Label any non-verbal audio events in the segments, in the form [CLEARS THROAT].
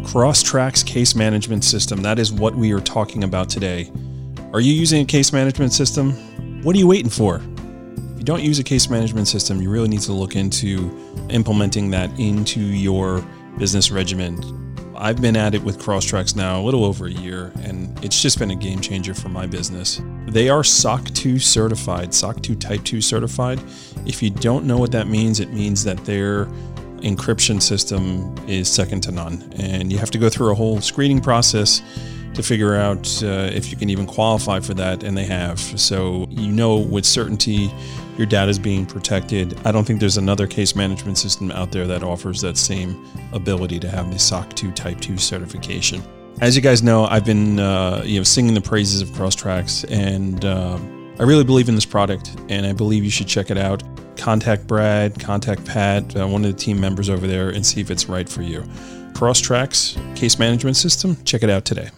Crosstracks case management system. That is what we are talking about today. Are you using a case management system? What are you waiting for? If you don't use a case management system, you really need to look into implementing that into your business regimen. I've been at it with Crosstracks now a little over a year, and it's just been a game changer for my business. They are SOC 2 certified, SOC 2 Type 2 certified. If you don't know what that means, it means that their encryption system is second to none. And you have to go through a whole screening process to figure out uh, if you can even qualify for that, and they have. So you know with certainty your data is being protected. I don't think there's another case management system out there that offers that same ability to have the SOC 2 Type 2 certification. As you guys know, I've been uh, you know singing the praises of Crosstracks, and uh, I really believe in this product, and I believe you should check it out. Contact Brad, contact Pat, uh, one of the team members over there, and see if it's right for you. Crosstracks case management system. Check it out today.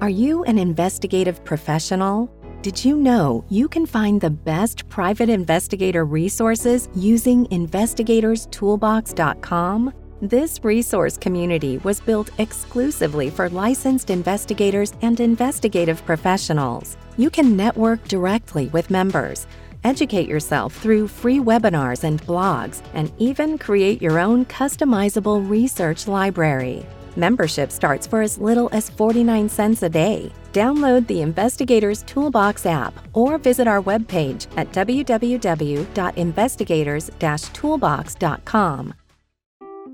Are you an investigative professional? Did you know you can find the best private investigator resources using investigatorstoolbox.com? This resource community was built exclusively for licensed investigators and investigative professionals. You can network directly with members, educate yourself through free webinars and blogs, and even create your own customizable research library. Membership starts for as little as 49 cents a day. Download the Investigators Toolbox app or visit our webpage at www.investigators-toolbox.com.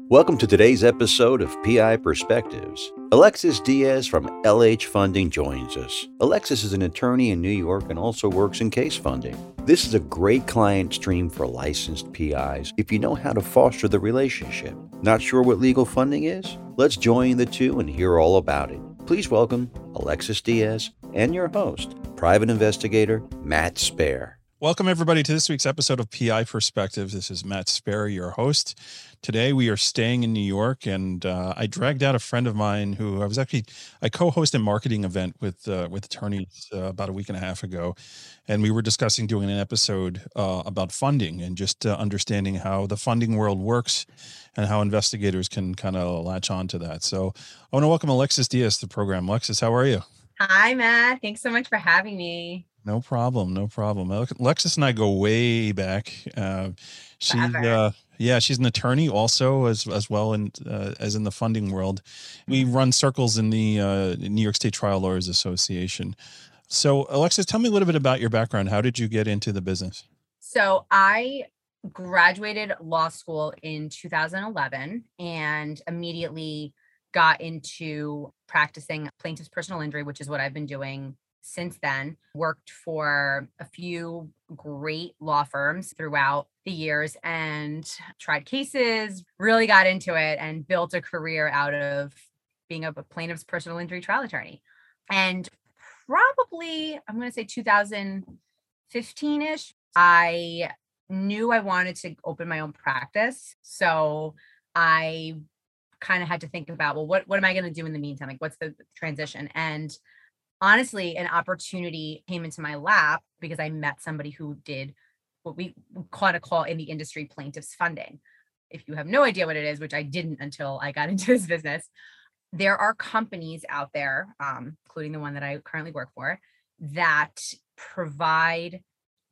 Welcome to today's episode of PI Perspectives. Alexis Diaz from LH Funding joins us. Alexis is an attorney in New York and also works in case funding. This is a great client stream for licensed PIs if you know how to foster the relationship. Not sure what legal funding is? Let's join the two and hear all about it. Please welcome Alexis Diaz and your host, private investigator Matt Spare. Welcome, everybody, to this week's episode of PI Perspectives. This is Matt Sperry, your host. Today, we are staying in New York, and uh, I dragged out a friend of mine who I was actually I co-hosted a marketing event with uh, with attorneys uh, about a week and a half ago, and we were discussing doing an episode uh, about funding and just uh, understanding how the funding world works and how investigators can kind of latch on to that. So, I want to welcome Alexis Diaz to the program. Alexis, how are you? Hi, Matt. Thanks so much for having me. No problem. No problem. Alexis and I go way back. Uh, she's, uh, yeah, she's an attorney also as as well in, uh, as in the funding world. We run circles in the uh, New York State Trial Lawyers Association. So, Alexis, tell me a little bit about your background. How did you get into the business? So, I graduated law school in 2011 and immediately got into practicing plaintiff's personal injury, which is what I've been doing since then. Worked for a few great law firms throughout the years and tried cases, really got into it and built a career out of being a plaintiff's personal injury trial attorney. And probably, I'm going to say 2015 ish, I knew I wanted to open my own practice. So I kind of had to think about, well, what, what am I going to do in the meantime? Like, what's the transition? And honestly, an opportunity came into my lap because I met somebody who did what we kind of call in the industry plaintiffs funding. If you have no idea what it is, which I didn't until I got [LAUGHS] into this business, there are companies out there, um, including the one that I currently work for, that provide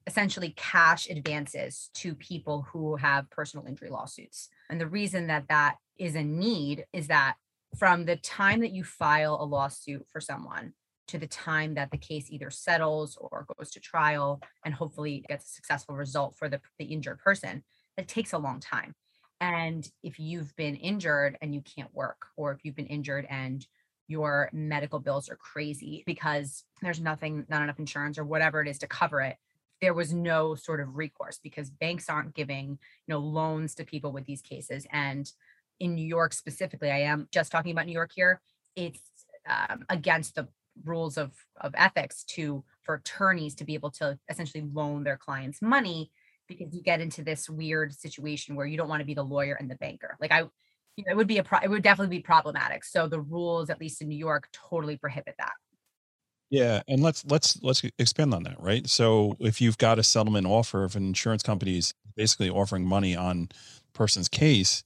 essentially cash advances to people who have personal injury lawsuits. And the reason that that is a need is that from the time that you file a lawsuit for someone to the time that the case either settles or goes to trial and hopefully gets a successful result for the, the injured person, it takes a long time. And if you've been injured and you can't work, or if you've been injured and your medical bills are crazy because there's nothing, not enough insurance or whatever it is to cover it, there was no sort of recourse because banks aren't giving, you know, loans to people with these cases. And in New York specifically, I am just talking about New York here. It's um, against the rules of of ethics to for attorneys to be able to essentially loan their clients money because you get into this weird situation where you don't want to be the lawyer and the banker. Like I, you know, it would be a pro- it would definitely be problematic. So the rules, at least in New York, totally prohibit that. Yeah, and let's let's let's expand on that, right? So if you've got a settlement offer, if an insurance company is basically offering money on person's case,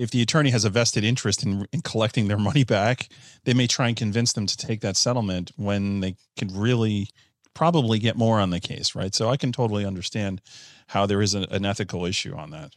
if the attorney has a vested interest in, in collecting their money back, they may try and convince them to take that settlement when they could really probably get more on the case, right? So I can totally understand how there is an ethical issue on that.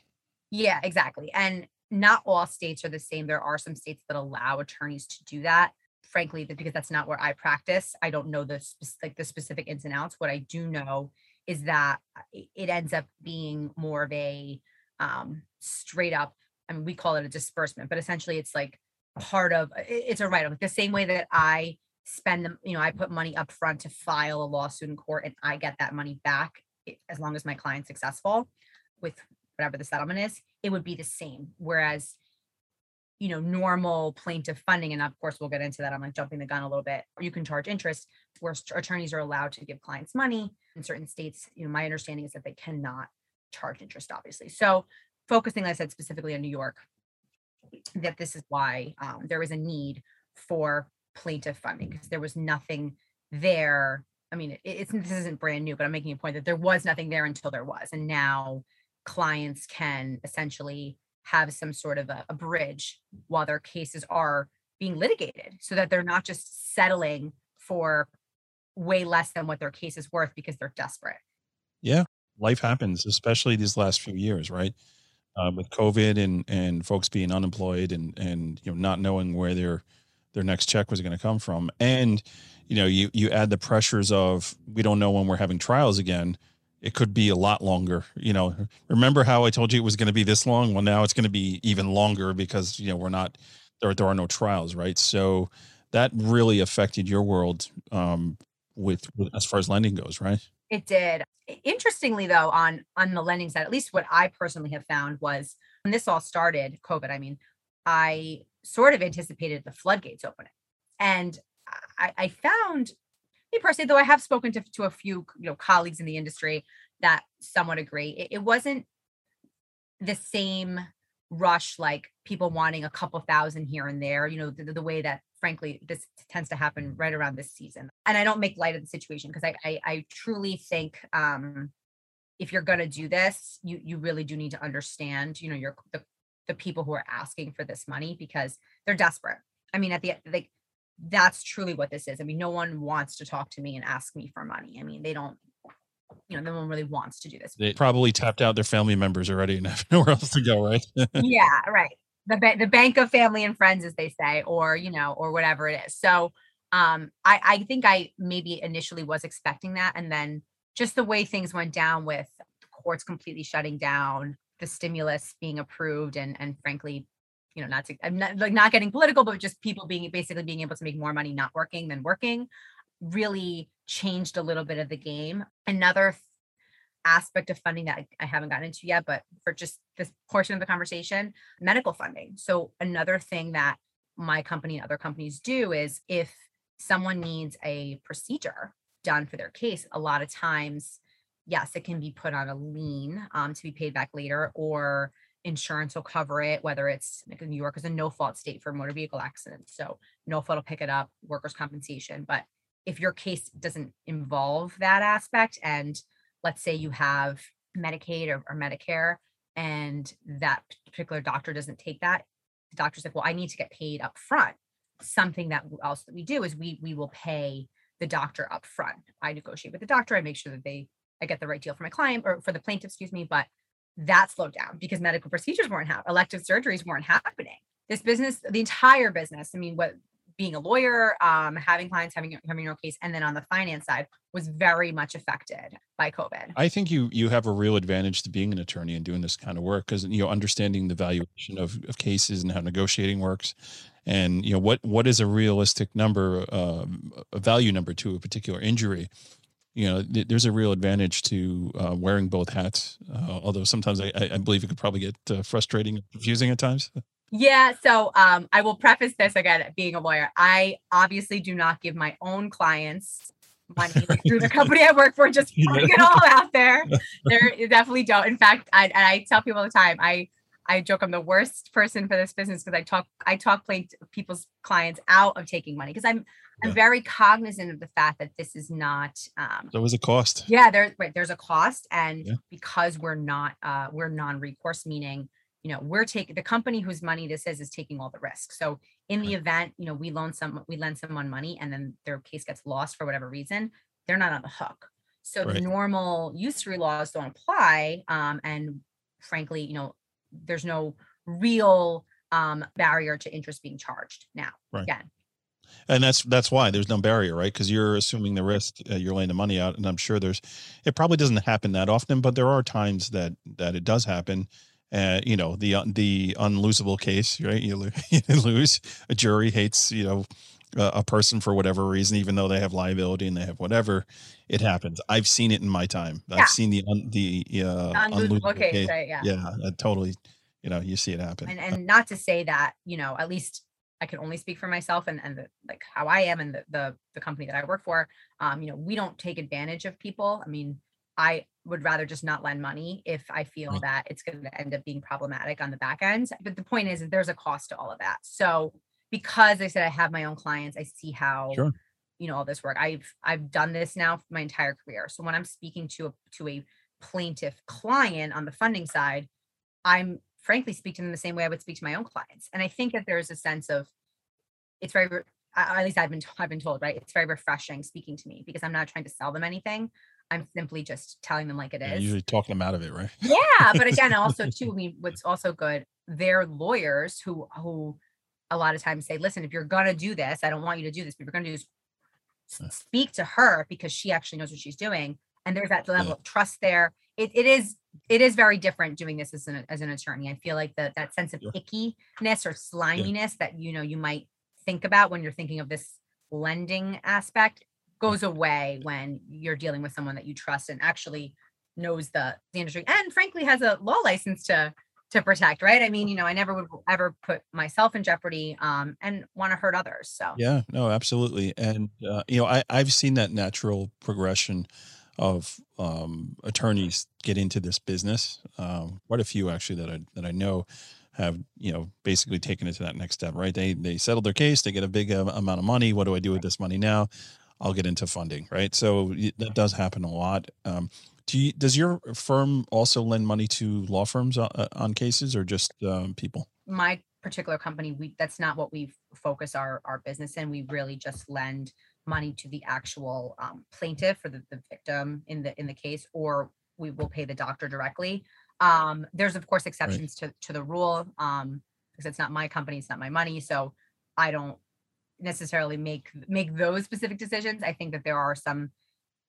Yeah, exactly. And not all states are the same. There are some states that allow attorneys to do that. Frankly, because that's not where I practice. I don't know the like the specific ins and outs. What I do know is that uh, it ends up being more of a um, straight up. I mean, we call it a disbursement, but essentially, it's like part of it's a write-off. Like the same way that I spend them, you know, I put money up front to file a lawsuit in court, and I get that money back as long as my client's successful with whatever the settlement is, it would be the same. Whereas, you know, normal plaintiff funding, and of course we'll get into that. I'm like jumping the gun a little bit. You can charge interest, where attorneys are allowed to give clients money. In certain states, you know, my understanding is that they cannot charge interest, obviously. So focusing, like I said, specifically on New York, that this is why um, was a need for plaintiff funding because there was nothing there. I mean, it, it's this isn't brand new, but I'm making a point that there was nothing there until there was, and now clients can essentially have some sort of a, a bridge while their cases are being litigated so that they're not just settling for way less than what their case is worth because they're desperate. Yeah, life happens, especially these last few years, right? Uh, with COVID and and folks being unemployed and and you know not knowing where their their next check was going to come from, and you know you you add the pressures of we don't know when we're having trials again it could be a lot longer. You know, remember how I told you it was going to be this long? Well, now it's going to be even longer because you know we're not there. There are no trials, right? So that really affected your world um, with, with as far as lending goes, right? It did. Interestingly, though, on on the lending side, at least what I personally have found was when this all started, COVID. I mean, I sort of anticipated the floodgates opening, and I, I found me personally, though I have spoken to, to a few, you know, colleagues in the industry that somewhat agree. It, it wasn't the same rush like people wanting a couple thousand here and there, you know, the, the way that frankly this tends to happen right around this season. And I don't make light of the situation because I, I, I truly think um if you're gonna do this, you you really do need to understand, you know, your the, the people who are asking for this money because they're desperate. I mean, at the like that's truly what this is. I mean, no one wants to talk to me and ask me for money. I mean, they don't, you know, no one really wants to do this. They probably tapped out their family members already and have [LAUGHS] nowhere else to go, right? yeah, right. The ba- the bank of family and friends, as they say, or you know, or whatever it is. So, um, I I think I maybe initially was expecting that, and then just the way things went down with courts completely shutting down, the stimulus being approved, and and frankly you know, not to, I'm not like not getting political, but just people being basically being able to make more money not working than working really changed a little bit of the game. Another aspect of funding that I haven't gotten into yet, but for just this portion of the conversation, medical funding. So another thing that my company and other companies do is if someone needs a procedure done for their case, a lot of times, yes, it can be put on a lien um, to be paid back later, or insurance will cover it, whether it's like New York is a no fault state for motor vehicle accidents. So no fault will pick it up, workers' compensation. But if your case doesn't involve that aspect, and let's say you have Medicaid or, or Medicare, and that particular doctor doesn't take that, the doctor's like, well, I need to get paid up front. Something that else that we do is we we will pay the doctor up front. I negotiate with the doctor, I make sure that they I get the right deal for my client or for the plaintiff, excuse me, but that slowed down because medical procedures weren't happening, elective surgeries weren't happening. This business, the entire business, I mean, what being a lawyer, um, having clients, having having your case, and then on the finance side was very much affected by COVID. I think you you have a real advantage to being an attorney and doing this kind of work because you know understanding the valuation of, of cases and how negotiating works, and you know what what is a realistic number, uh, a value number to a particular injury you know, th- there's a real advantage to uh, wearing both hats. Uh, although sometimes I, I, believe it could probably get uh, frustrating and confusing at times. Yeah. So um, I will preface this again, being a lawyer. I obviously do not give my own clients money through the [LAUGHS] company I work for, just [LAUGHS] putting it all out there. [LAUGHS] There definitely don't. In fact, I, I tell people all the time, I I joke I'm the worst person for this business because I talk I talk people's clients out of taking money because I'm I'm yeah. very cognizant of the fact that this is not um there was a cost. Yeah, there's right, there's a cost. And yeah. because we're not uh we're non-recourse, meaning you know we're taking the company whose money this is is taking all the risk. So in the event you know we loan some we lend someone money and then their case gets lost for whatever reason they're not on the hook. So the normal usury laws don't apply um, and frankly you know there's no real um, barrier to interest being charged now Right. again. And that's that's why there's no barrier right? Because you're assuming the risk uh, you're laying the money out and i'm sure there's it probably doesn't happen that often but there are times that that it does happen uh, you know the the unlosable case right? You, lo- [LAUGHS] you lose a jury hates you know a, a person for whatever reason even though they have liability and they have whatever it happens. I've seen it in my time. Yeah. i've seen the un, the uh unlosable unlosable case, case. right? Yeah. Yeah uh, totally you know you see it happen. And and not to say that you know at least i can only speak for myself and and the, like how i am and the, the the company that i work for um you know we don't take advantage of people. I mean i would rather just not lend money if i feel Right. that it's going to end up being problematic on the back end but the point is that there's a cost to all of that so because i said i have my own clients i see how Sure. you know all this work i've i've done this now for my entire career so when i'm speaking to a to a plaintiff client on the funding side i'm frankly speak to them the same way I would speak to my own clients. And I think that there's a sense of it's very at least I've been I've been told, right? It's very refreshing speaking to me because I'm not trying to sell them anything. I'm simply just telling them like it is. Yeah, usually talking them out of it right [LAUGHS] Yeah, but again, [LAUGHS] also too, I mean, what's also good, they're lawyers who who a lot of times say, listen, if you're gonna do this, I don't want you to do this, but if you're gonna do this, speak to her because she actually knows what she's doing. And there's that level Yeah. of trust there. It, it is it is very different doing this as an as an attorney. I feel like that that sense of Sure. ickiness or sliminess that you know you might think about when you're thinking of this lending aspect goes away when you're dealing with someone that you trust and actually knows the the industry and frankly has a law license to to protect right i mean you know i never would ever put myself in jeopardy um and want to hurt others so Yeah, no, absolutely. And uh, you know, I I've seen that natural progression of um, attorneys get into this business. Um, quite a few actually that I that I know have you know basically taken it to that next step. Right? They they settle their case. They get a big uh, amount of money. What do I do with this money now? I'll get into funding. Right? So that does happen a lot. Um, do you, does your firm also lend money to law firms uh, uh, on cases or just um, people? my particular company we that's not what we focus our our business in we really just lend money to the actual um, plaintiff or the, the victim in the in the case or we will pay the doctor directly um there's of course exceptions to to the rule um because it's not my company it's not my money so i don't necessarily make make those specific decisions. I think that there are some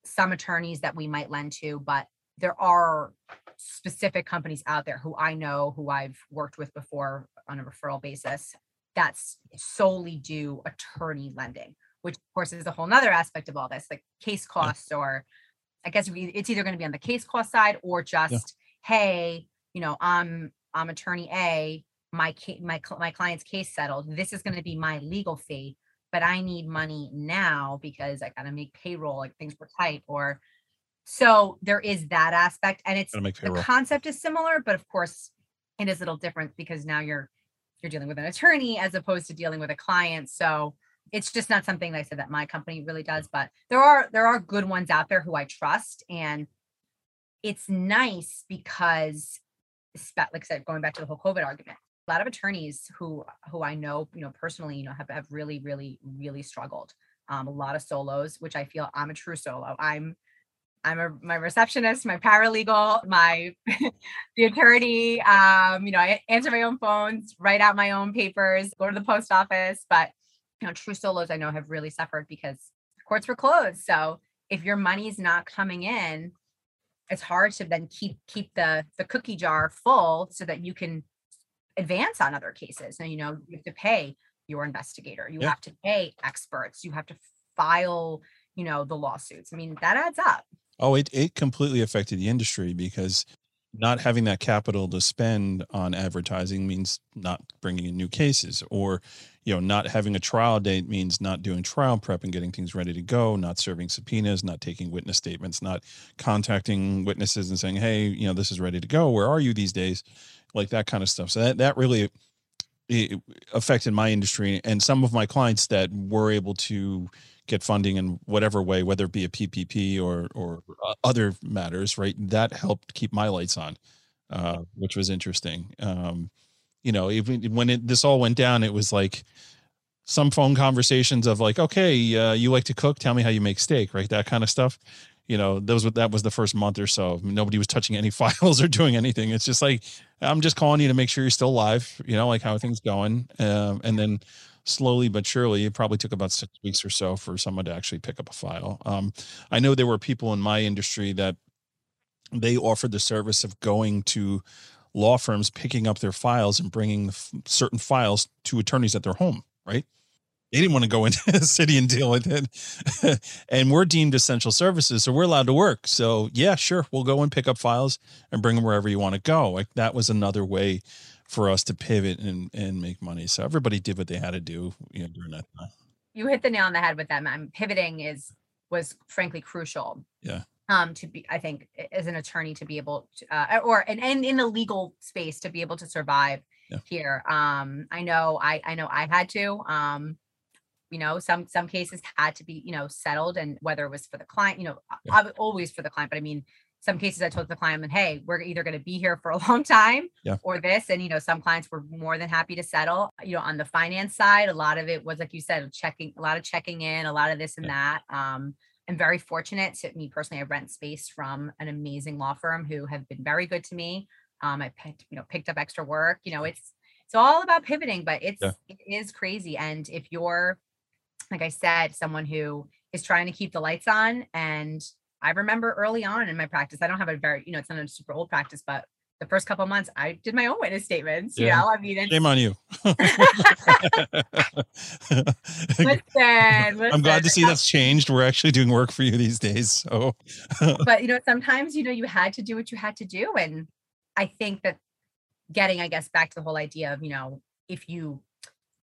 some attorneys that we might lend to but there are specific companies out there who I know, who I've worked with before on a referral basis, that's solely do attorney lending, which of course is a whole nother aspect of all this, like case costs, or I guess we- it's either going to be on the case cost side or just, hey, you know, I'm I'm attorney A, my my my client's case settled. This is going to be my legal fee, but I need money now because I got to make payroll, like things were tight, or so there is that aspect, and it's the concept is similar, but of course it is a little different because now you're you're dealing with an attorney as opposed to dealing with a client. So it's just not something like I said that my company really does, but there are there are good ones out there who I trust. And it's nice because like I said, going back to the whole COVID argument, a lot of attorneys who who I know, you know, personally, you know, have, have really, really, really struggled. Um, a lot of solos, which I feel I'm a true solo. I'm I'm a my receptionist, my paralegal, my [LAUGHS] the attorney. Um, you know, I answer my own phones, write out my own papers, go to the post office. But you know, true solos I know have really suffered because courts were closed. So if your money's not coming in, it's hard to then keep keep the the cookie jar full so that you can advance on other cases. And you know, you have to pay your investigator, you Yeah. have to pay experts, you have to file, you know, the lawsuits. I mean, that adds up. Oh, it it completely affected the industry because not having that capital to spend on advertising means not bringing in new cases or you know not having a trial date means not doing trial prep and getting things ready to go not serving subpoenas not taking witness statements not contacting witnesses and saying hey you know this is ready to go where are you these days like that kind of stuff so that that really affected my industry and some of my clients that were able to get funding in whatever way, whether it be a PPP or or other matters, right? That helped keep my lights on. uh, which was interesting. Um, you know, even when it, this all went down, it was like some phone conversations of like, okay, uh, you like to cook? Tell me how you make steak, right? That kind of stuff. You know, those that was the first month or so. Nobody was touching any [LAUGHS] files or doing anything. It's just like I'm just calling you to make sure you're still alive. You know, like how things going, um, and then slowly but surely, it probably took about six weeks or so for someone to actually pick up a file. Um, I know there were people in my industry that they offered the service of going to law firms, picking up their files and bringing certain files to attorneys at their home, right? They didn't want to go into [LAUGHS] the city and deal with it. [LAUGHS] and we're deemed essential services, so we're allowed to work. So, yeah, sure, we'll go and pick up files and bring them wherever you want to go. Like that was another way for us to pivot and, and make money. So everybody did what they had to do, you know, during that time. You hit the nail on the head with that. Man. Pivoting is was frankly crucial. Yeah um to be i think as an attorney to be able to uh, or and, and in the legal space to be able to survive yeah. here um i know i i know i had to um you know some some cases had to be you know settled and whether it was for the client you know yeah. always for the client but i mean some cases i told the client hey we're either going to be here for a [LAUGHS] long time yeah. or this and you know some clients were more than happy to settle you know on the finance side a lot of it was like you said checking a lot of checking in a lot of this and yeah. that um I'm very fortunate to me personally. I rent space from an amazing law firm who have been very good to me. Um, I picked, you know, picked up extra work. You know, it's it's all about pivoting, but it's yeah. it is crazy. And if you're, like I said, someone who is trying to keep the lights on, and I remember early on in my practice, I don't have a very, you know, it's not a super old practice, but the first couple months I did my own witness statements. Yeah. You know, I mean, shame on you. [LAUGHS] [LAUGHS] listen, listen, [LAUGHS] I'm glad to see that's changed. We're actually doing work for you these days. So, but you know, sometimes you know you had to do what you had to do, and I think that getting, I guess, back to the whole idea of you know, if you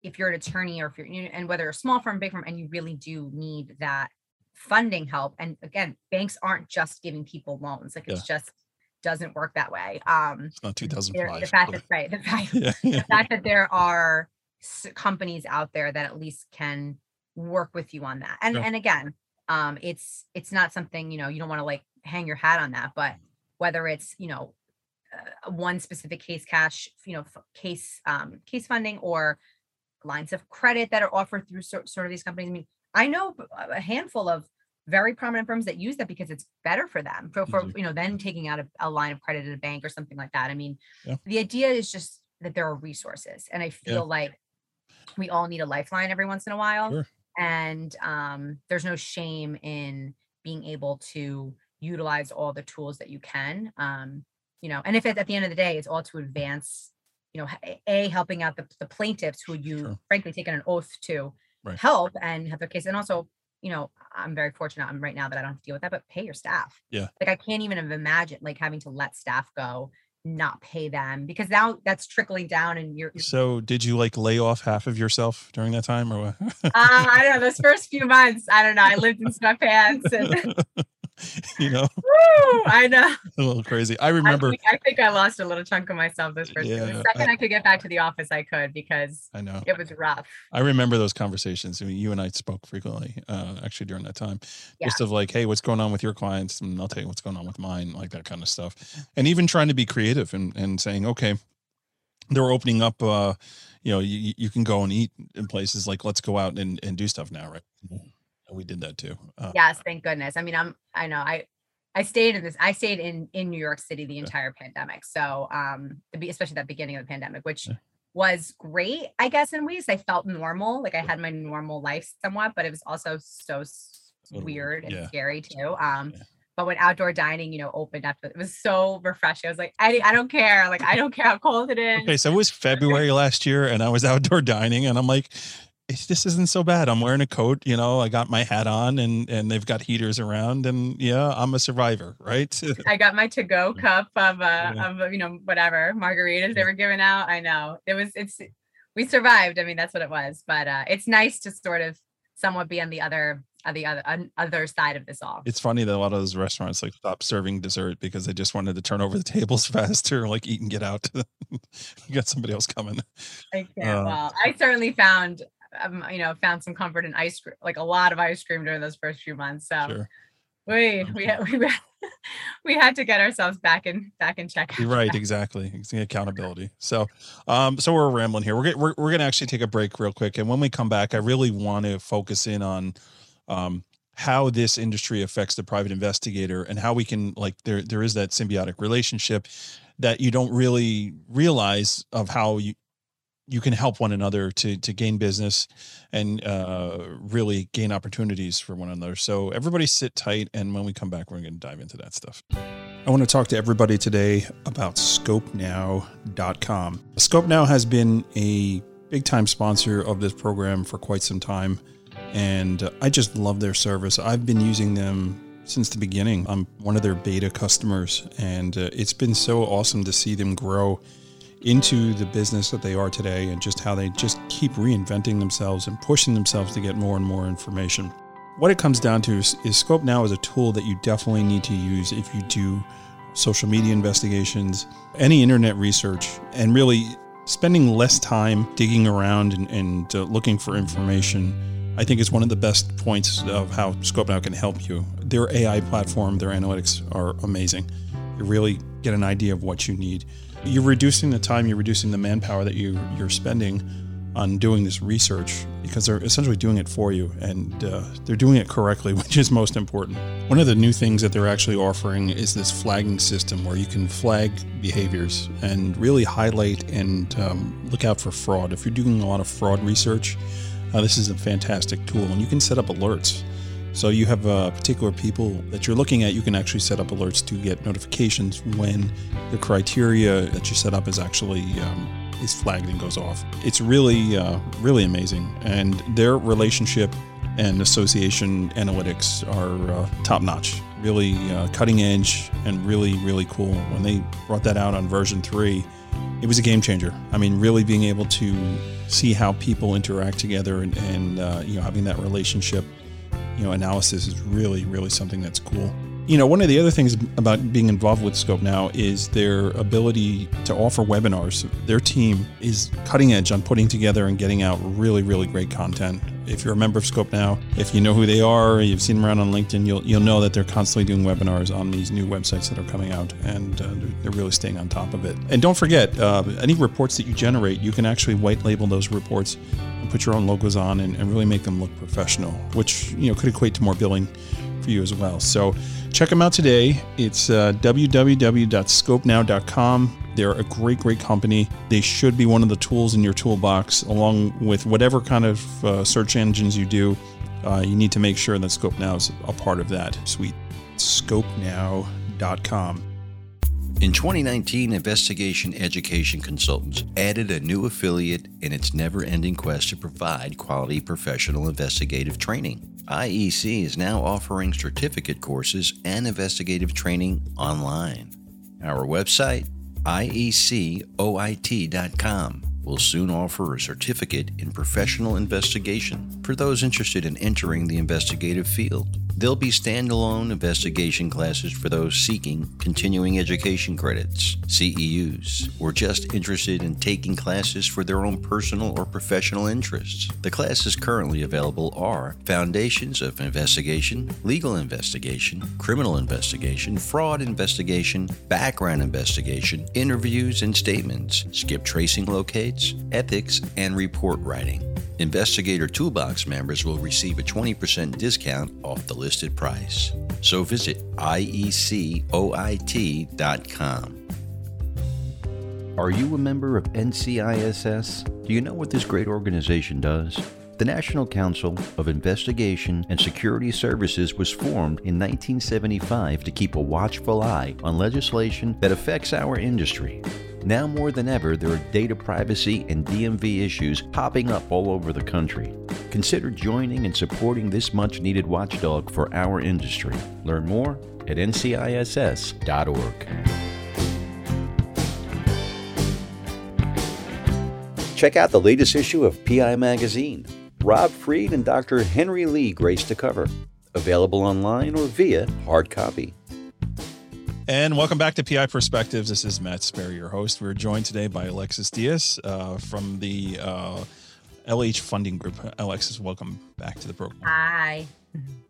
if you're an attorney or if you're and whether a small firm, big firm, and you really do need that funding help. And again, banks aren't just giving people loans; like it's just doesn't work that way. Um, it's not 2005. The fact that right, the fact, [LAUGHS] yeah, the fact that there are companies out there that at least can work with you on that. And yeah. and again, um, it's it's not something you know you don't want to like hang your hat on that, but whether it's you know uh, one specific case cash, you know, case um, case funding or lines of credit that are offered through sort, sort of these companies. I mean, I know a handful of very prominent firms that use that because it's better for them for, for mm-hmm. you know then taking out a, a, line of credit at a bank or something like that i mean yeah. the idea is just that there are resources and i feel yeah. like we all need a lifeline every once in a while sure. and um, there's no shame in being able to utilize all the tools that you can um, you know and if at the end of the day it's all to advance you know a helping out the, the plaintiffs who you sure. frankly taken an oath to right. help and have their case and also you know, I'm very fortunate I'm right now that I don't have to deal with that, but pay your staff. Yeah. Like I can't even imagine like having to let staff go, not pay them because now that's trickling down and you're so did you like lay off half of yourself during that time or what? uh, I don't know. Those first few months, I don't know. I lived in sweatpants and [LAUGHS] [LAUGHS] you know. Woo, I know. [LAUGHS] A little crazy. I remember. I think, I think, I lost a little chunk of myself this first. Yeah, the second I, I, could get back to the office, I could because I know it was rough. I remember those conversations. I mean, you and I spoke frequently, uh, actually during that time, yeah. just of like, hey, what's going on with your clients, and I'll tell you what's going on with mine, like that kind of stuff, and even trying to be creative and and saying, okay, they're opening up. uh you know, you, you can go and eat in places like let's go out and, and do stuff now, right? We did that too. Uh, yes, thank goodness. I mean, I'm I know I I stayed in this. I stayed in in New York City the entire yeah. pandemic. So um, especially that beginning of the pandemic, which yeah. was great, I guess in ways. I felt normal, like I had my normal life somewhat, but it was also so weird and yeah. scary too. Um, but when outdoor dining, you know, opened up, it was so refreshing. I was like, I, I don't care. Like, I don't care how cold it is. Okay, so it was February last year, and I was [LAUGHS] outdoor dining, and I'm like, this isn't so bad. I'm wearing a coat, you know, I got my hat on and and they've got heaters around and yeah, I'm a survivor, right? [LAUGHS] I got my to go cup of uh yeah. of you know whatever margaritas they were giving out. I know. It was it's we survived. I mean, that's what it was. But uh it's nice to sort of somewhat be on the other on the other on other side of this all. It's funny that a lot of those restaurants like stop serving dessert because they just wanted to turn over the tables [LAUGHS] faster, like eat and get out. [LAUGHS] you got somebody else coming. I can't. Uh, well, I certainly found um, you know, found some comfort in ice cream, like a lot of ice cream during those first few months. So, sure. we we [LAUGHS] we, we had to get ourselves back in back in check. Right, exactly. It's accountability. So, um, so we're rambling here. We're we're we're gonna actually take a break real quick, and when we come back, I really want to focus in on, um, how this industry affects the private investigator and how we can like there there is that symbiotic relationship that you don't really realize of how you you can help one another to to gain business and uh, really gain opportunities for one another. So everybody sit tight, and when we come back, we're going to dive into that stuff. I want to talk to everybody today about ScopeNow.com. ScopeNow has been a big time sponsor of this program for quite some time, and I just love their service. I've been using them since the beginning. I'm one of their beta customers, and uh, it's been so awesome to see them grow into the business that they are today and just how they just keep reinventing themselves and pushing themselves to get more and more information. What it comes down to is, is Scope Now is a tool that you definitely need to use if you do social media investigations, any internet research, and really spending less time digging around and, and uh, looking for information. I think is one of the best points of how Scope Now can help you. Their AI platform, their analytics are amazing. You really get an idea of what you need you're reducing the time, you're reducing the manpower that you you're spending on doing this research because they're essentially doing it for you and uh, they're doing it correctly, [LAUGHS] which is most important. One of the new things that they're actually offering is this flagging system where you can flag behaviors and really highlight and um, look out for fraud. If you're doing a lot of fraud research, uh, this is a fantastic tool and you can set up alerts. So you have uh, particular people that you're looking at. You can actually set up alerts to get notifications when the criteria that you set up is actually um, is flagged and goes off. It's really uh, really amazing, and their relationship and association analytics are uh, top notch. Really uh, cutting edge and really really cool. When they brought that out on version three, it was a game changer. I mean, really being able to see how people interact together and, and uh, you know having that relationship you know analysis is really really something that's cool. You know one of the other things about being involved with scope now is their ability to offer webinars. Their team is cutting edge on putting together and getting out really really great content if you're a member of scope now if you know who they are you've seen them around on linkedin you'll, you'll know that they're constantly doing webinars on these new websites that are coming out and uh, they're really staying on top of it and don't forget uh, any reports that you generate you can actually white label those reports and put your own logos on and, and really make them look professional, which you know could equate to more billing for you as well. So check them out today. It's uh, www.scopenow.com. They're a great, great company. They should be one of the tools in your toolbox, along with whatever kind of uh, search engines you do. Uh, you need to make sure that Scope Now is a part of that suite. ScopeNow.com. In 2019, Investigation Education Consultants added a new affiliate in its never ending quest to provide quality professional investigative training. IEC is now offering certificate courses and investigative training online. Our website, iecoit.com, will soon offer a certificate in professional investigation for those interested in entering the investigative field. There'll be standalone investigation classes for those seeking continuing education credits, CEUs, or just interested in taking classes for their own personal or professional interests. The classes currently available are Foundations of Investigation, Legal Investigation, Criminal Investigation, Fraud Investigation, Background Investigation, Interviews and Statements, Skip Tracing Locates, Ethics, and Report Writing. Investigator Toolbox members will receive a 20% discount off the listed price. So visit IECOIT.com. Are you a member of NCISS? Do you know what this great organization does? The National Council of Investigation and Security Services was formed in 1975 to keep a watchful eye on legislation that affects our industry. Now more than ever, there are data privacy and DMV issues popping up all over the country. Consider joining and supporting this much needed watchdog for our industry. Learn more at nciss.org. Check out the latest issue of PI Magazine. Rob Freed and Dr. Henry Lee graced the cover. Available online or via hard copy. And welcome back to PI Perspectives. This is Matt Sperry, your host. We're joined today by Alexis Diaz uh, from the uh, LH Funding Group. Alexis, welcome back to the program. Hi.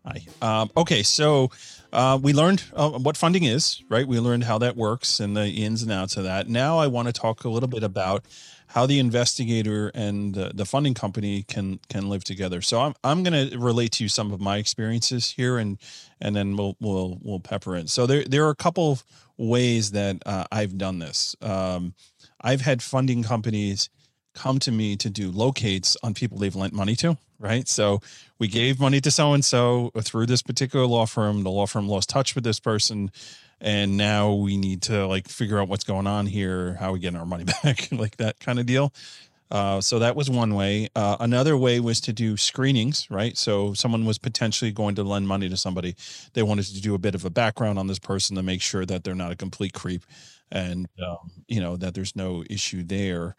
Hi. Um, okay, so uh, we learned uh, what funding is, right? We learned how that works and the ins and outs of that. Now I want to talk a little bit about how the investigator and the, the funding company can can live together. So I'm I'm going to relate to you some of my experiences here, and and then we'll we'll we'll pepper in. So there there are a couple of ways that uh, I've done this. Um, I've had funding companies come to me to do locates on people they've lent money to, right? So we gave money to so and so through this particular law firm. The law firm lost touch with this person and now we need to like figure out what's going on here how we get our money [LAUGHS] back like that kind of deal uh, so that was one way. Uh, another way was to do screenings right? So someone was potentially going to lend money to somebody. They wanted to do a bit of a background on this person to make sure that they're not a complete creep and um, you know that there's no issue there.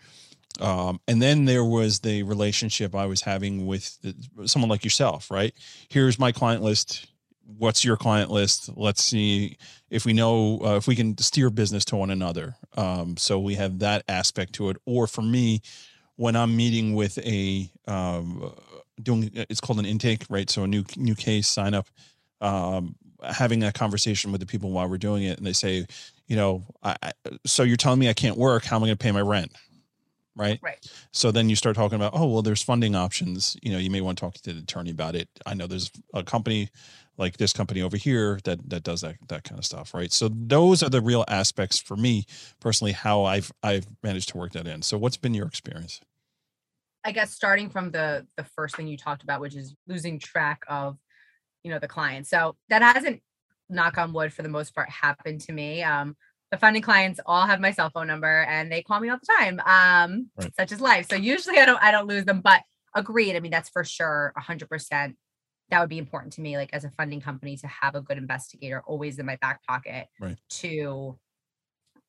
Um, and then there was the relationship I was having with someone like yourself, right? Here's my client list. What's your client list? Let's see if we know uh, if we can steer business to one another. Um, so we have that aspect to it. Or for me when i'm meeting with a um, doing it's called an intake right? So a new new case sign up um, having a conversation with the people while we're doing it and they say you know I, so you're telling me i can't work how am i going to pay my rent? Right? Right. So then you start talking about oh well there's funding options. You know you may want to talk to the attorney about it. I know there's a company like this company over here that that does that that kind of stuff right? So those are the real aspects for me personally how i've i've managed to work that in. So what's been your experience i guess starting from the the first thing you talked about which is losing track of you know the client so that hasn't knock on wood for the most part happened to me um the funding clients all have my cell phone number and they call me all the time um right. such as life so usually i don't i don't lose them but agreed i mean that's for sure 100% that would be important to me like as a funding company to have a good investigator always in my back pocket right. to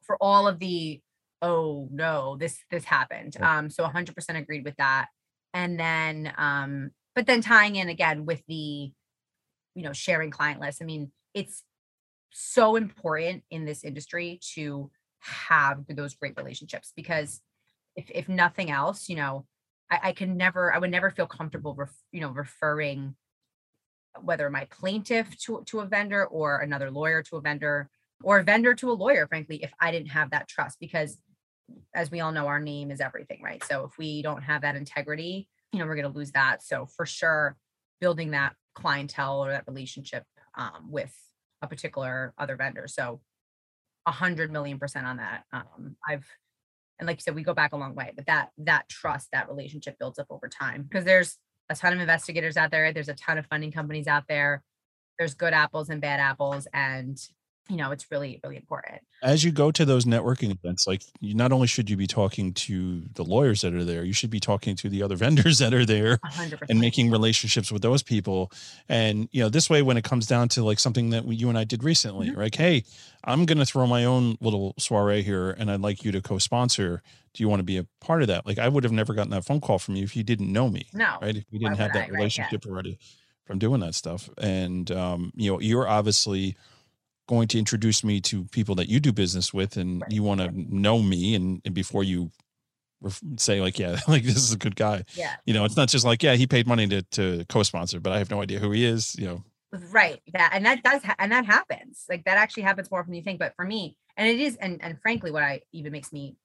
for all of the oh no this this happened. Um so 100% agreed with that. And then um but then tying in again with the you know sharing client lists i mean it's so important in this industry to have those great relationships because if if nothing else you know I, I can never i would never feel comfortable ref, you know referring whether my plaintiff to, to a vendor or another lawyer to a vendor or a vendor to a lawyer, frankly, if I didn't have that trust, because as we all know, our name is everything, right? So if we don't have that integrity, you know, we're going to lose that. So for sure, building that clientele or that relationship um, with a particular other vendor. So a hundred million percent on that. Um, I've, and like you said, we go back a long way, but that, that trust, that relationship builds up over time because there's a ton of investigators out there. There's a ton of funding companies out there. There's good apples and bad apples. And you know it's really really important. As you go to those networking events like you not only should you be talking to the lawyers that are there you should be talking to the other [LAUGHS] vendors that are there 100%. and making relationships with those people. And you know this way when it comes down to like something that you and i did recently mm-hmm. like hey i'm going to throw my own little soiree here and i'd like you to co-sponsor. Do you want to be a part of that? Like i would have never gotten that phone call from you if you didn't know me no. right? If you didn't have that I, relationship right, yeah. already from doing that stuff. And um you know you're obviously going to introduce me to people that you do business with and right. you want to know me and, and before you say like yeah [LAUGHS] like this is a good guy. Yeah. You know it's not just like yeah he paid money to to co-sponsor but i have no idea who he is you know? Right that and that does ha- and that happens like that actually happens more than you think but for me and it is and and frankly what i even makes me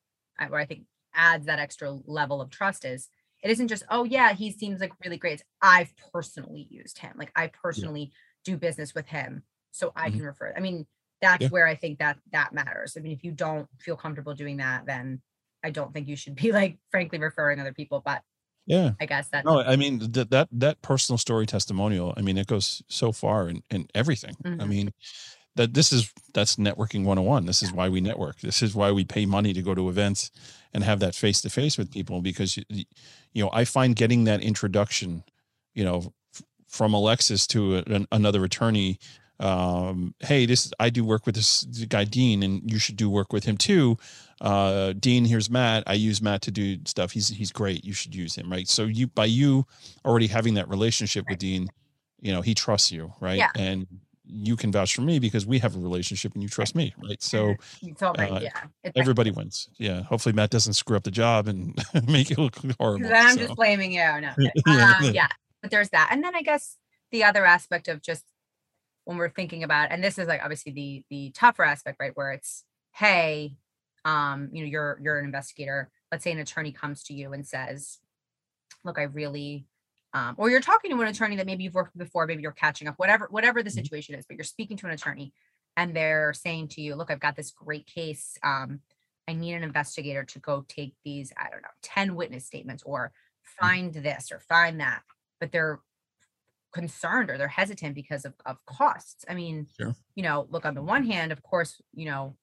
what i think adds that extra level of trust is it isn't just oh yeah he seems like really great. It's, i've personally used him like i personally yeah. do business with him so I mm-hmm. can refer. I mean, that's yeah. where I think that that matters. I mean, if you don't feel comfortable doing that, then I don't think you should be [LAUGHS] like, frankly, referring other people. But yeah, I guess that. No, I mean that that that personal story testimonial. I mean, it goes so far in in everything. Mm-hmm. I mean, that this is that's networking 101 this is why we network this is why we pay money to go to events and have that face to face with people because you you, know i find getting that introduction you know from alexis to a, another attorney um, hey, this I do work with this guy Dean, and you should do work with him too. Uh, Dean, here's Matt. I use Matt to do stuff. He's he's great. You should use him, right? So you by you already having that relationship with Dean, you know he trusts you, right? Yeah. And you can vouch for me because we have a relationship and you trust me, right? So, uh, yeah, everybody wins. Yeah. Hopefully Matt doesn't screw up the job and [LAUGHS] make it look horrible. I'm so. just blaming you. No, [LAUGHS] um, yeah, but there's that, and then I guess the other aspect of just when we're thinking about and this is like obviously the the tougher aspect right where it's hey um you know you're you're an investigator. Let's say an attorney comes to you and says look i really um, or you're talking to an attorney that maybe you've worked with before maybe you're catching up whatever whatever the Mhm. situation is but you're speaking to an attorney and they're saying to you look i've got this great case um, i need an investigator to go take these i don't know 10 witness statements or find this or find that but they're concerned or they're hesitant because of, of costs. I mean Sure. you know look on the one hand of course you know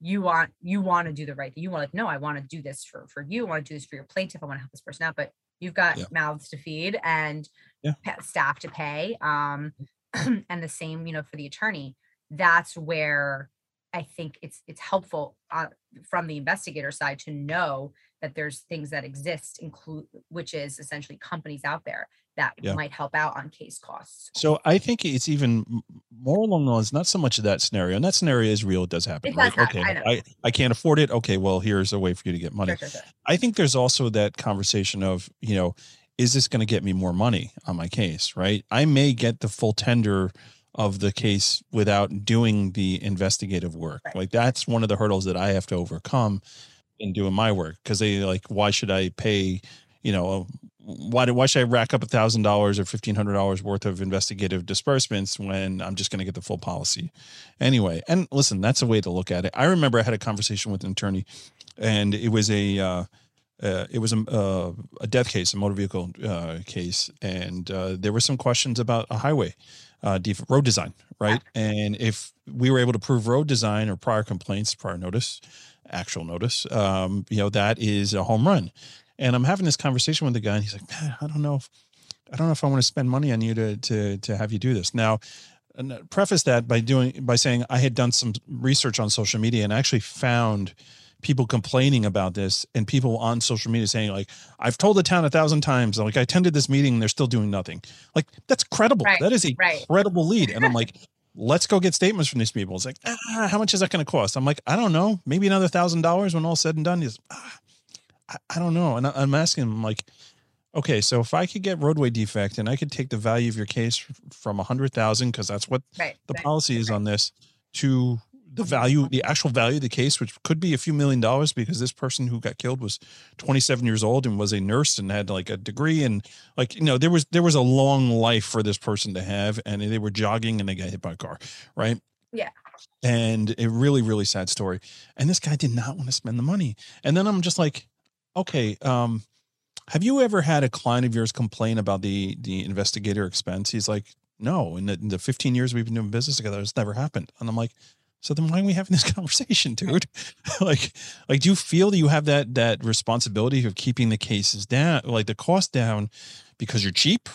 you want you want to do the right thing. You want like no i want to do this for for you. I want to do this for your plaintiff. I want to help this person out. But you've got Yeah. mouths to feed and Yeah. staff to pay um [CLEARS THROAT] and the same you know for the attorney. That's where i think it's it's helpful uh, from the investigator side to know that there's things that exist include which is essentially companies out there that Yeah. might help out on case costs So I think it's even more along the lines, not so much of that scenario. And that scenario is real; it does happen, It right? does happen, okay, I. I, I can't afford it. Okay, well, here's a way for you to get money. Sure, sure, sure. I think there's also that conversation of, you know, is this going to get me more money on my case, right? I may get the full tender of the case without doing the investigative work. Right. Like that's one of the hurdles that I have to overcome in doing my work because they like, why should I pay, you know, why do, why should I rack up a thousand dollars or fifteen hundred dollars worth of investigative disbursements when I'm just going to get the full policy anyway? And listen, that's a way to look at it. I remember I had a conversation with an attorney, and it was a uh, uh, it was a, uh, a death case, a motor vehicle uh, case, and uh, there were some questions about a highway uh, road design, right? And if we were able to prove road design or prior complaints, prior notice, actual notice, um, you know, that is a home run. And I'm having this conversation with the guy, and he's like, "Man, I don't know if I don't know if I want to spend money on you to to to have you do this." Now, uh, preface that by doing by saying I had done some research on social media and actually found people complaining about this and people on social media saying like I've told the town a thousand times like I attended this meeting and they're still doing nothing. Like that's credible. Right, That is a right. credible lead. And I'm like, [LAUGHS] let's go get statements from these people. It's like, ah, how much is that going to cost? I'm like, I don't know. Maybe another thousand dollars when all said and done. Is ah, I, I don't know. And I, I'm asking him like, okay, so if I could get roadway defect and I could take the value of your case from a hundred thousand because that's what right the right. policy is on this to the value, the actual value of the case, which could be a few million dollars because this person who got killed was 27 years old and was a nurse and had like a degree and like you know there was there was a long life for this person to have and they were jogging and they got hit by a car, right? Yeah. And a really really sad story. And this guy did not want to spend the money. And then I'm just like, okay, um, have you ever had a client of yours complain about the the investigator expense? He's like, no. In the, in the 15 years we've been doing business together, it's never happened. And I'm like, so then why are we having this [LAUGHS] conversation, dude? [LAUGHS] like, like, do you feel that you have that that responsibility of keeping the cases down, like the cost down, because you're cheap,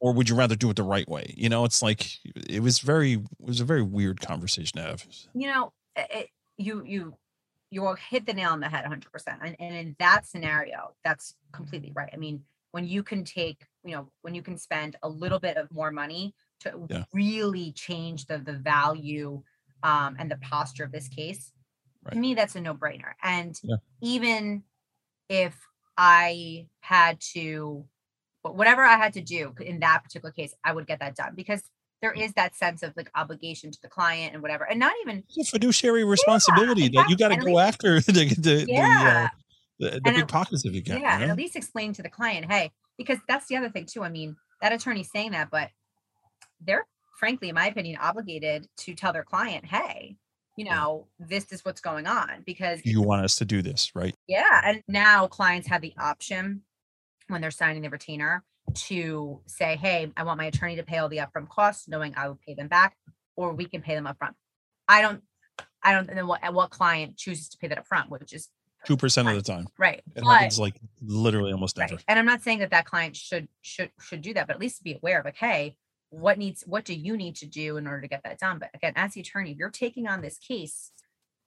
or would you rather do it the right way? You know, it's like it was very, it was a very weird conversation to have. you know it, you you you will hit the nail on the head 100% and, and in that scenario that's completely right i mean when you can take you know when you can spend a little bit of more money to Yeah. really change the the value um, and the posture of this case to me that's a no-brainer and Yeah. even if i had to whatever i had to do in that particular case i would get that done because there is that sense of like obligation to the client and whatever and not even It's a fiduciary responsibility that you got to go after [LAUGHS] the the, Yeah. the, uh, the, the big it- pockets if you can. yeah you and at least explain to the client hey because that's the other thing too i mean that attorney's saying that but they're frankly in my opinion obligated to tell their client hey you Yeah. know this is what's going on because you want us to do this, right? yeah and now clients have the option when they're signing the retainer to say hey i want my attorney to pay all the upfront costs knowing i will pay them back or we can pay them upfront i don't i don't know what what client chooses to pay that upfront which is Two percent of the time. right It but- happens like literally almost never. Right. And I'm not saying that that client should should should do that, but at least be aware of like, hey, what needs what do you need to do in order to get that done? But again, as the attorney, if you're taking on this case,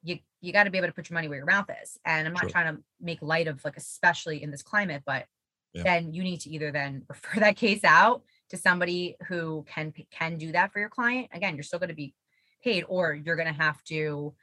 you you got to be able to put your money where your mouth is. And I'm not Sure. trying to make light of like especially in this climate, but Yeah. then you need to either then [LAUGHS] refer that case out to somebody who can can do that for your client. Again, you're still going to be paid, or you're going to have to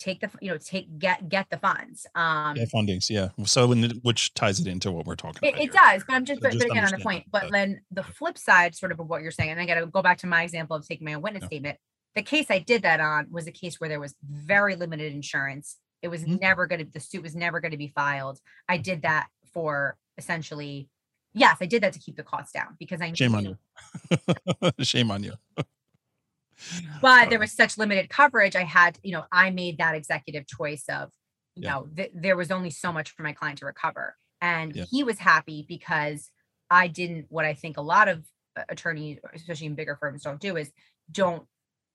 take the you know take get get the funds um Yeah, fundings, yeah. So, it, which ties it into what we're talking it, about. it here. does but i'm just So but, just but again on the point but but- then the flip side sort of of what you're saying and i gotta go back to my example of taking my own witness Yeah. statement the case i did that on was a case where there was very limited insurance it was Mhm. never going to the suit was never going to be filed i did that for essentially yes i did that to keep the costs down because i [LAUGHS] [LAUGHS] Shame on you. Shame on you. but there was such limited coverage i had you know i made that executive choice of you Yeah. know th- there was only so much for my client to recover and Yeah. he was happy because i didn't what i think a lot of uh, attorneys especially in bigger firms don't do is don't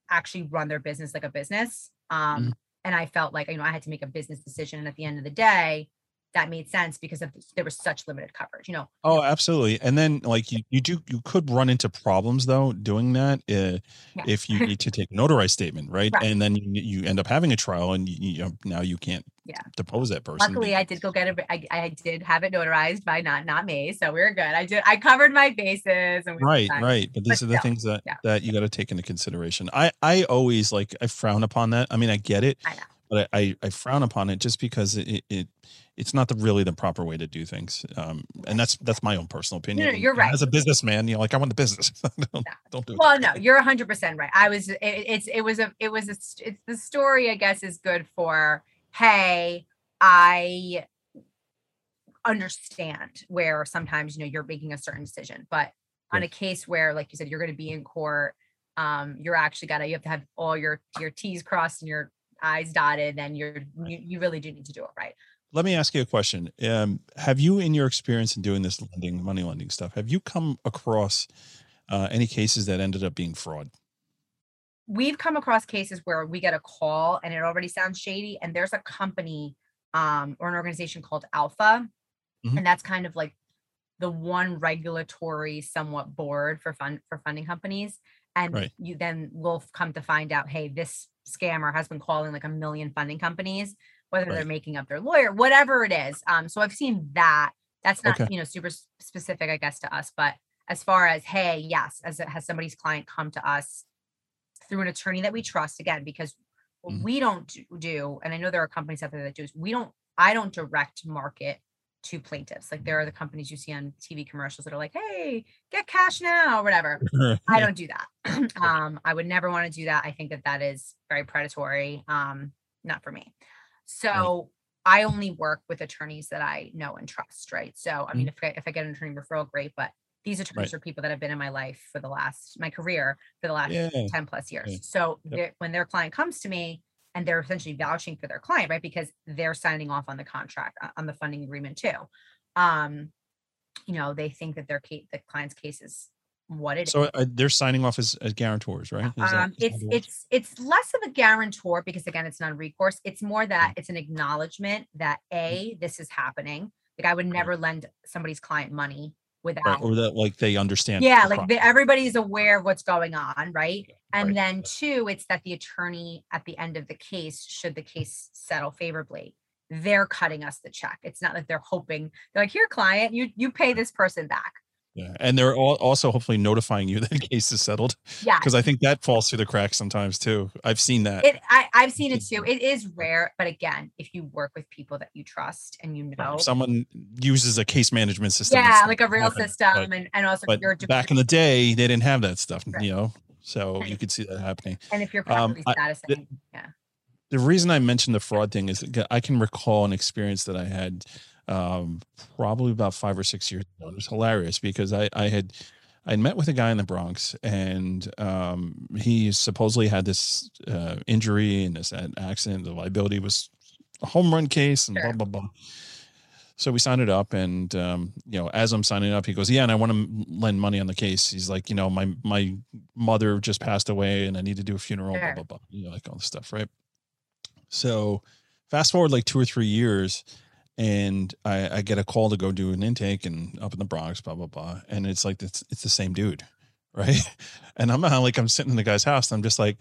actually run their business like a business um Mm-hmm. and i felt like you know i had to make a business decision and at the end of the day that made sense because of there was such limited coverage you know Oh, absolutely. And then, like you, you do, you could run into problems though doing that uh, Yeah. if you need to take notarized statement, right? Right. And then you, you end up having a trial, and you, you know, now you can't Yeah. depose that person. Luckily, I did go get it. I, I did have it notarized by not not me, so we are good. I did. I covered my bases. And we right right but these But are the still, things that yeah. that you got to take into consideration i i always like i frown upon that i mean i get it I know. but i i, I frown upon it just because it, it it's not the really the proper way to do things um and that's that's my own personal opinion no, And- you're and right. as a businessman you know, like i want the business [LAUGHS] don't, Yeah. don't do it Well, no, you're 100 percent right. I was. It, it's. It was a. It was a. It's the story. I guess is good for. Hey, I understand where sometimes you know you're making a certain decision, but on a case where, like you said, you're going to be in court, um, you're actually got to. You have to have all your your T's crossed and your I's dotted. Then you're you, you really do need to do it right. Let me ask you a question um have you in your experience in doing this lending money lending stuff have you come across uh, any cases that ended up being fraud we've come across cases where we get a call and it already sounds shady and there's a company um, or an organization called ALFA Mhm. and that's kind of like the one regulatory somewhat board for fund for funding companies and Right. you then will come to find out hey this scammer has been calling like a million funding companies whether they're making up their lawyer whatever it is um so i've seen that. That's not Okay. you know super specific i guess to us but as far as hey yes as it has somebody's client come to us through an attorney that we trust again because what Mhm. we don't do- do and i know there are companies out there that do is we don't i don't direct market to plaintiffs. Like there are the companies you see on tv commercials that are like hey get cash now or whatever. [LAUGHS] I don't do that. [CLEARS THROAT] Um i would never want to do that. I think that that is very predatory um not for me so i only work with attorneys that i know and trust right so i mean if I, if I get an attorney referral great but these attorneys are people that have been in my life for the last my career for the last yeah 10 plus years. Yeah. So Yep. when their client comes to me and they're essentially vouching for their client, right? Because they're signing off on the contract, uh, on the funding agreement too. Um, you know, they think that their case, the client's case is what it is. So uh, they're signing off as, as guarantors, right? Is Um, is that it's what it was? it's it's less of a guarantor because again, it's non-recourse. It's more that it's an acknowledgement that a this is happening. Like I would never lend somebody's client money without right, or that like they understand. yeah the like the, everybody's aware of what's going on right and Right. then two it's that the attorney at the end of the case should the case settle favorably they're cutting us the check it's not like they're hoping they're like here client you you pay this person back yeah, and they're al- also hopefully notifying you [LAUGHS] that the case is settled yeah because I think that falls through the cracks sometimes too. I've seen that. it I, i've seen it too it is rare but again if you work with people that you trust and you know if someone uses a case management system. yeah like a real happening, system but- and, and also But back in the day, they didn't have that stuff, Right. you know. So Right. you could see that happening. and if you're um, properly satisfying yeah the reason I mentioned the fraud thing is that I can recall an experience that I had um, probably about five or six years ago. It was hilarious because I, I had I met with a guy in the Bronx and um, he supposedly had this uh, injury and this accident. The liability was a home run case and blah Sure. blah blah. So we signed it up, and um, you know, as I'm signing up, he goes, "Yeah, and I want to lend money on the case." He's like, "You know, my my mother just passed away, and I need to do a funeral." Blah Sure. blah blah. You know, like all this stuff, right? So fast forward like two or three years, and I, I get a call to go do an intake and up in the Bronx, blah blah blah, and it's like it's it's the same dude, [LAUGHS] right? And I'm not like I'm sitting in the guy's house. And I'm just like,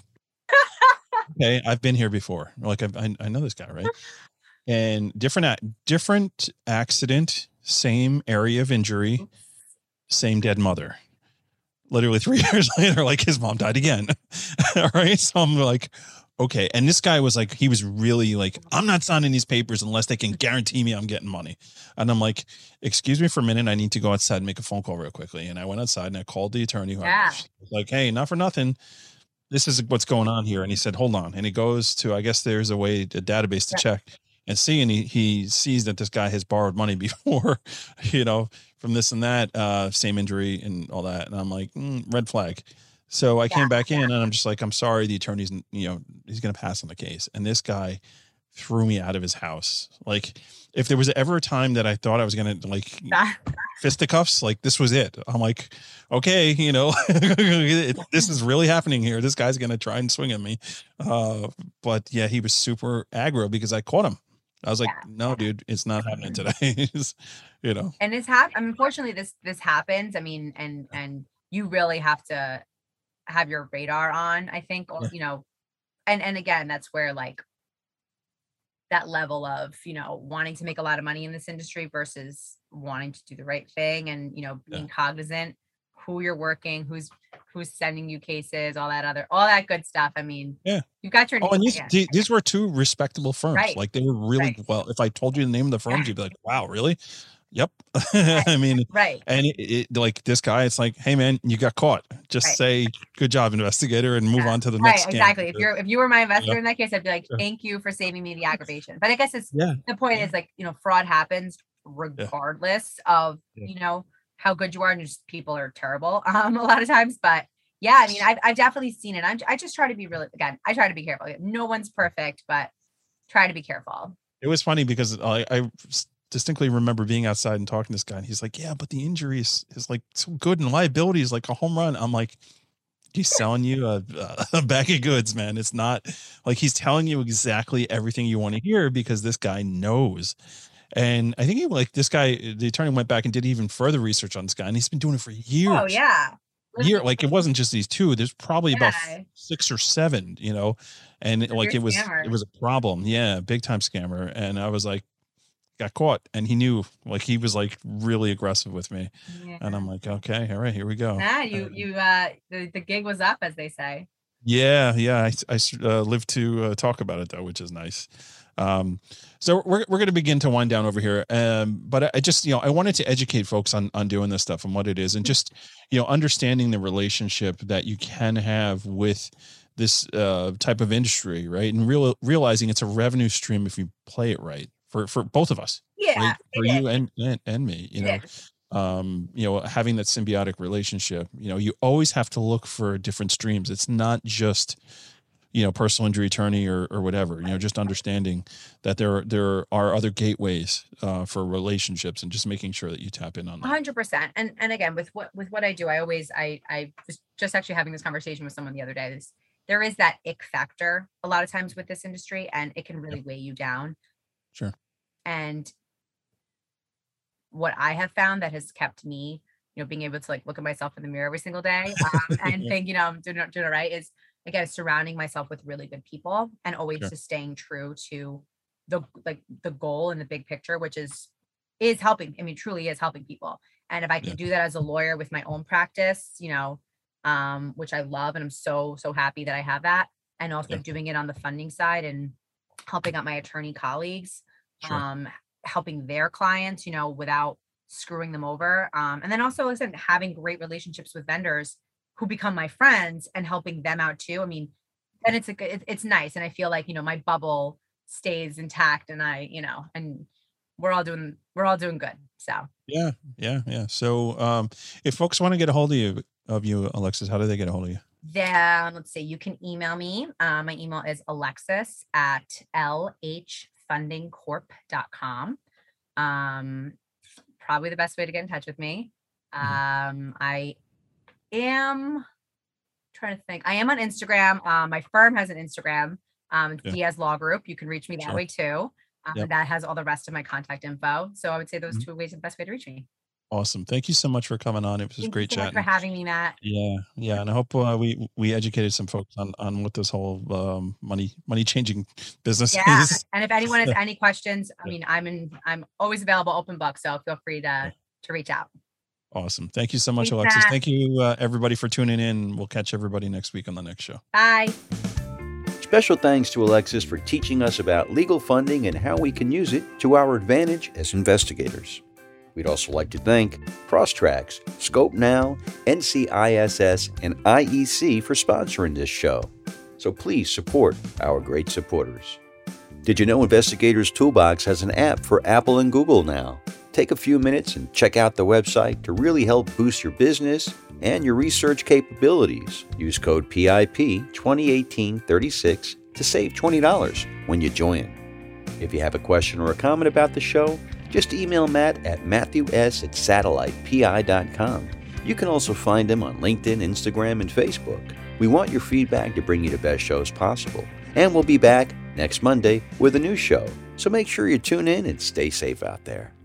[LAUGHS] okay, I've been here before. Like I I, I know this guy, right? And different different accident, same area of injury, same dead mother. Literally three [LAUGHS] years later, like his mom died again. All right. So I'm like, okay. And this guy was like, he was really like, I'm not signing these papers unless they can guarantee me I'm getting money. And I'm like, excuse me for a minute. I need to go outside and make a phone call real quickly. And I went outside and I called the attorney. who I Yeah. was like, hey, not for nothing. This is what's going on here. And he said, hold on. And he goes to, I guess there's a way, a database to Right. check and see. And he, he sees that this guy has borrowed money [LAUGHS] before, you know, from this and that, uh, same injury and all that. And I'm like, mm, red flag. So I Yeah, came back in and I'm just like, I'm sorry, the attorney's, you know, he's going to pass on the case. And this guy threw me out of his house. Like, if there was ever a time that I thought I was going to like [LAUGHS] fisticuffs, like this was it. I'm like, okay, you know, [LAUGHS] it- this is really happening here. This guy's going to try and swing at me. Uh, but yeah, he was super aggro because I caught him. I was like, Yeah. no, dude, it's not happening today. [LAUGHS] you know, and this hap- I mean, unfortunately this this happens i mean and and you really have to have your radar on i think Yeah. you know and and again that's where like that level of you know wanting to make a lot of money in this industry versus wanting to do the right thing and you know Yeah. being cognizant who you're working who's who's sending you cases all that other all that good stuff i mean Yeah. you've got your Oh, and these, these were two respectable firms. Right. Like they were really Right. well. If I told you the name of the firms, Yeah. you'd be like, "Wow, really?" Yep. [LAUGHS] I mean, right and it, it, like this guy, it's like, "Hey, man, you got caught. Just Right. say good job, investigator, and move Yeah. on to the right next." scam." exactly if you're if you were my investor Yeah. in that case i'd be like thank you for saving me the aggravation but i guess it's yeah, the point is like you know fraud happens regardless of Yeah. you know how good you are and just people are terrible [LAUGHS] um a lot of times but yeah i mean i've, I've definitely seen it I'm, i just try to be really again i try to be careful no one's perfect but try to be careful it was funny because I, I distinctly remember being outside and talking to this guy, and he's like, "Yeah, but the injury is, is like so good, and liability is like a home run." I'm like. He's selling you a, a bag of goods, man. It's not like he's telling you exactly everything you want to hear because this guy knows. And I think he like this guy, the attorney went back and did even further research on this guy, and he's been doing it for years. oh yeah year like it [LAUGHS] wasn't just these two there's probably about Yeah. f- six or seven you know and like it was scammer. it was a problem yeah big time scammer and i was like got caught and he knew like he was like really aggressive with me. Yeah. and i'm like okay all right here we go. Yeah you Um, you uh the, the gig was up as they say. Yeah yeah I uh, live to uh, talk about it though which is nice. Um so we're, we're going to begin to wind down over here um but I, I just you know i wanted to educate folks on on doing this stuff and what it is and just you know understanding the relationship that you can have with this uh type of industry right? And real realizing it's a revenue stream if you play it right for for both of us yeah right? for it you and, and and me you know is. um you know having that symbiotic relationship you know you always have to look for different streams it's not just you know personal injury attorney or or whatever you know just understanding that there there are other gateways uh for relationships and just making sure that you tap in on that hundred percent. And and again, with what with what I do, I always I I was just actually having this conversation with someone the other day. There is that ick factor a lot of times with this industry, and it can really weigh you down. Sure. And what I have found that has kept me, you know, being able to like look at myself in the mirror every single day [LAUGHS] um, and Yeah. think, you know, I'm doing it, doing it right is again surrounding myself with really good people and always Sure. just staying true to the like the goal and the big picture, which is is helping. I mean, truly is helping people. And if I can Yeah. do that as a lawyer with my own practice, you know, um, which I love, and I'm so so happy that I have that, and also Yeah. doing it on the funding side and helping out my attorney colleagues, Sure. um, helping their clients, you know, without screwing them over, um, and then also listen, having great relationships with vendors who become my friends and helping them out too. I mean, then it's a good, it's nice, and I feel like you know my bubble stays intact, and I, you know, and we're all doing we're all doing good. So yeah yeah yeah so um if folks want to get a hold of you of you alexis how do they get a hold of you then let's see, you can email me. Uh, my email is alexis at lhfundingcorp.com. Um, probably the best way to get in touch with me. Um, I am trying to think. I am on Instagram. Um, my firm has an Instagram, um, Yeah. Diaz Law Group. You can reach me that Sure. way too. Um, Yep. That has all the rest of my contact info. So I would say those Mhm. two ways are the best way to reach me. Awesome thank you so much for coming on it was Thank great you so much chatting for having me, Matt. Yeah, yeah, and I hope uh, we we educated some folks on on what this whole um, money money changing [LAUGHS] business Yeah. is. And if anyone has [LAUGHS] any questions, I mean, I'm in, I'm always available, open book. So feel free to, to reach out. Awesome. Thank you so much, Thanks, Alexis. Matt. Thank you, uh, everybody, for tuning in. We'll catch everybody next week on the next show. Bye. Special thanks to Alexis for teaching us about legal funding and how we can use it to our advantage as investigators. We'd also like to thank Crosstracks, Skopenow, NCISS, and IEC for sponsoring this show. So please support our great supporters. Did you know Investigators Toolbox has an app for Apple and Google now? Take a few minutes and check out the website to really help boost your business and your research capabilities. Use code PIP 2018-36 to save $20 when you join. If you have a question or a comment about the show, just email Matt at matthews at satellitepi.com. You can also find him on LinkedIn, Instagram, and Facebook. We want your feedback to bring you the best shows possible. And we'll be back next Monday with a new show. So make sure you tune in and stay safe out there.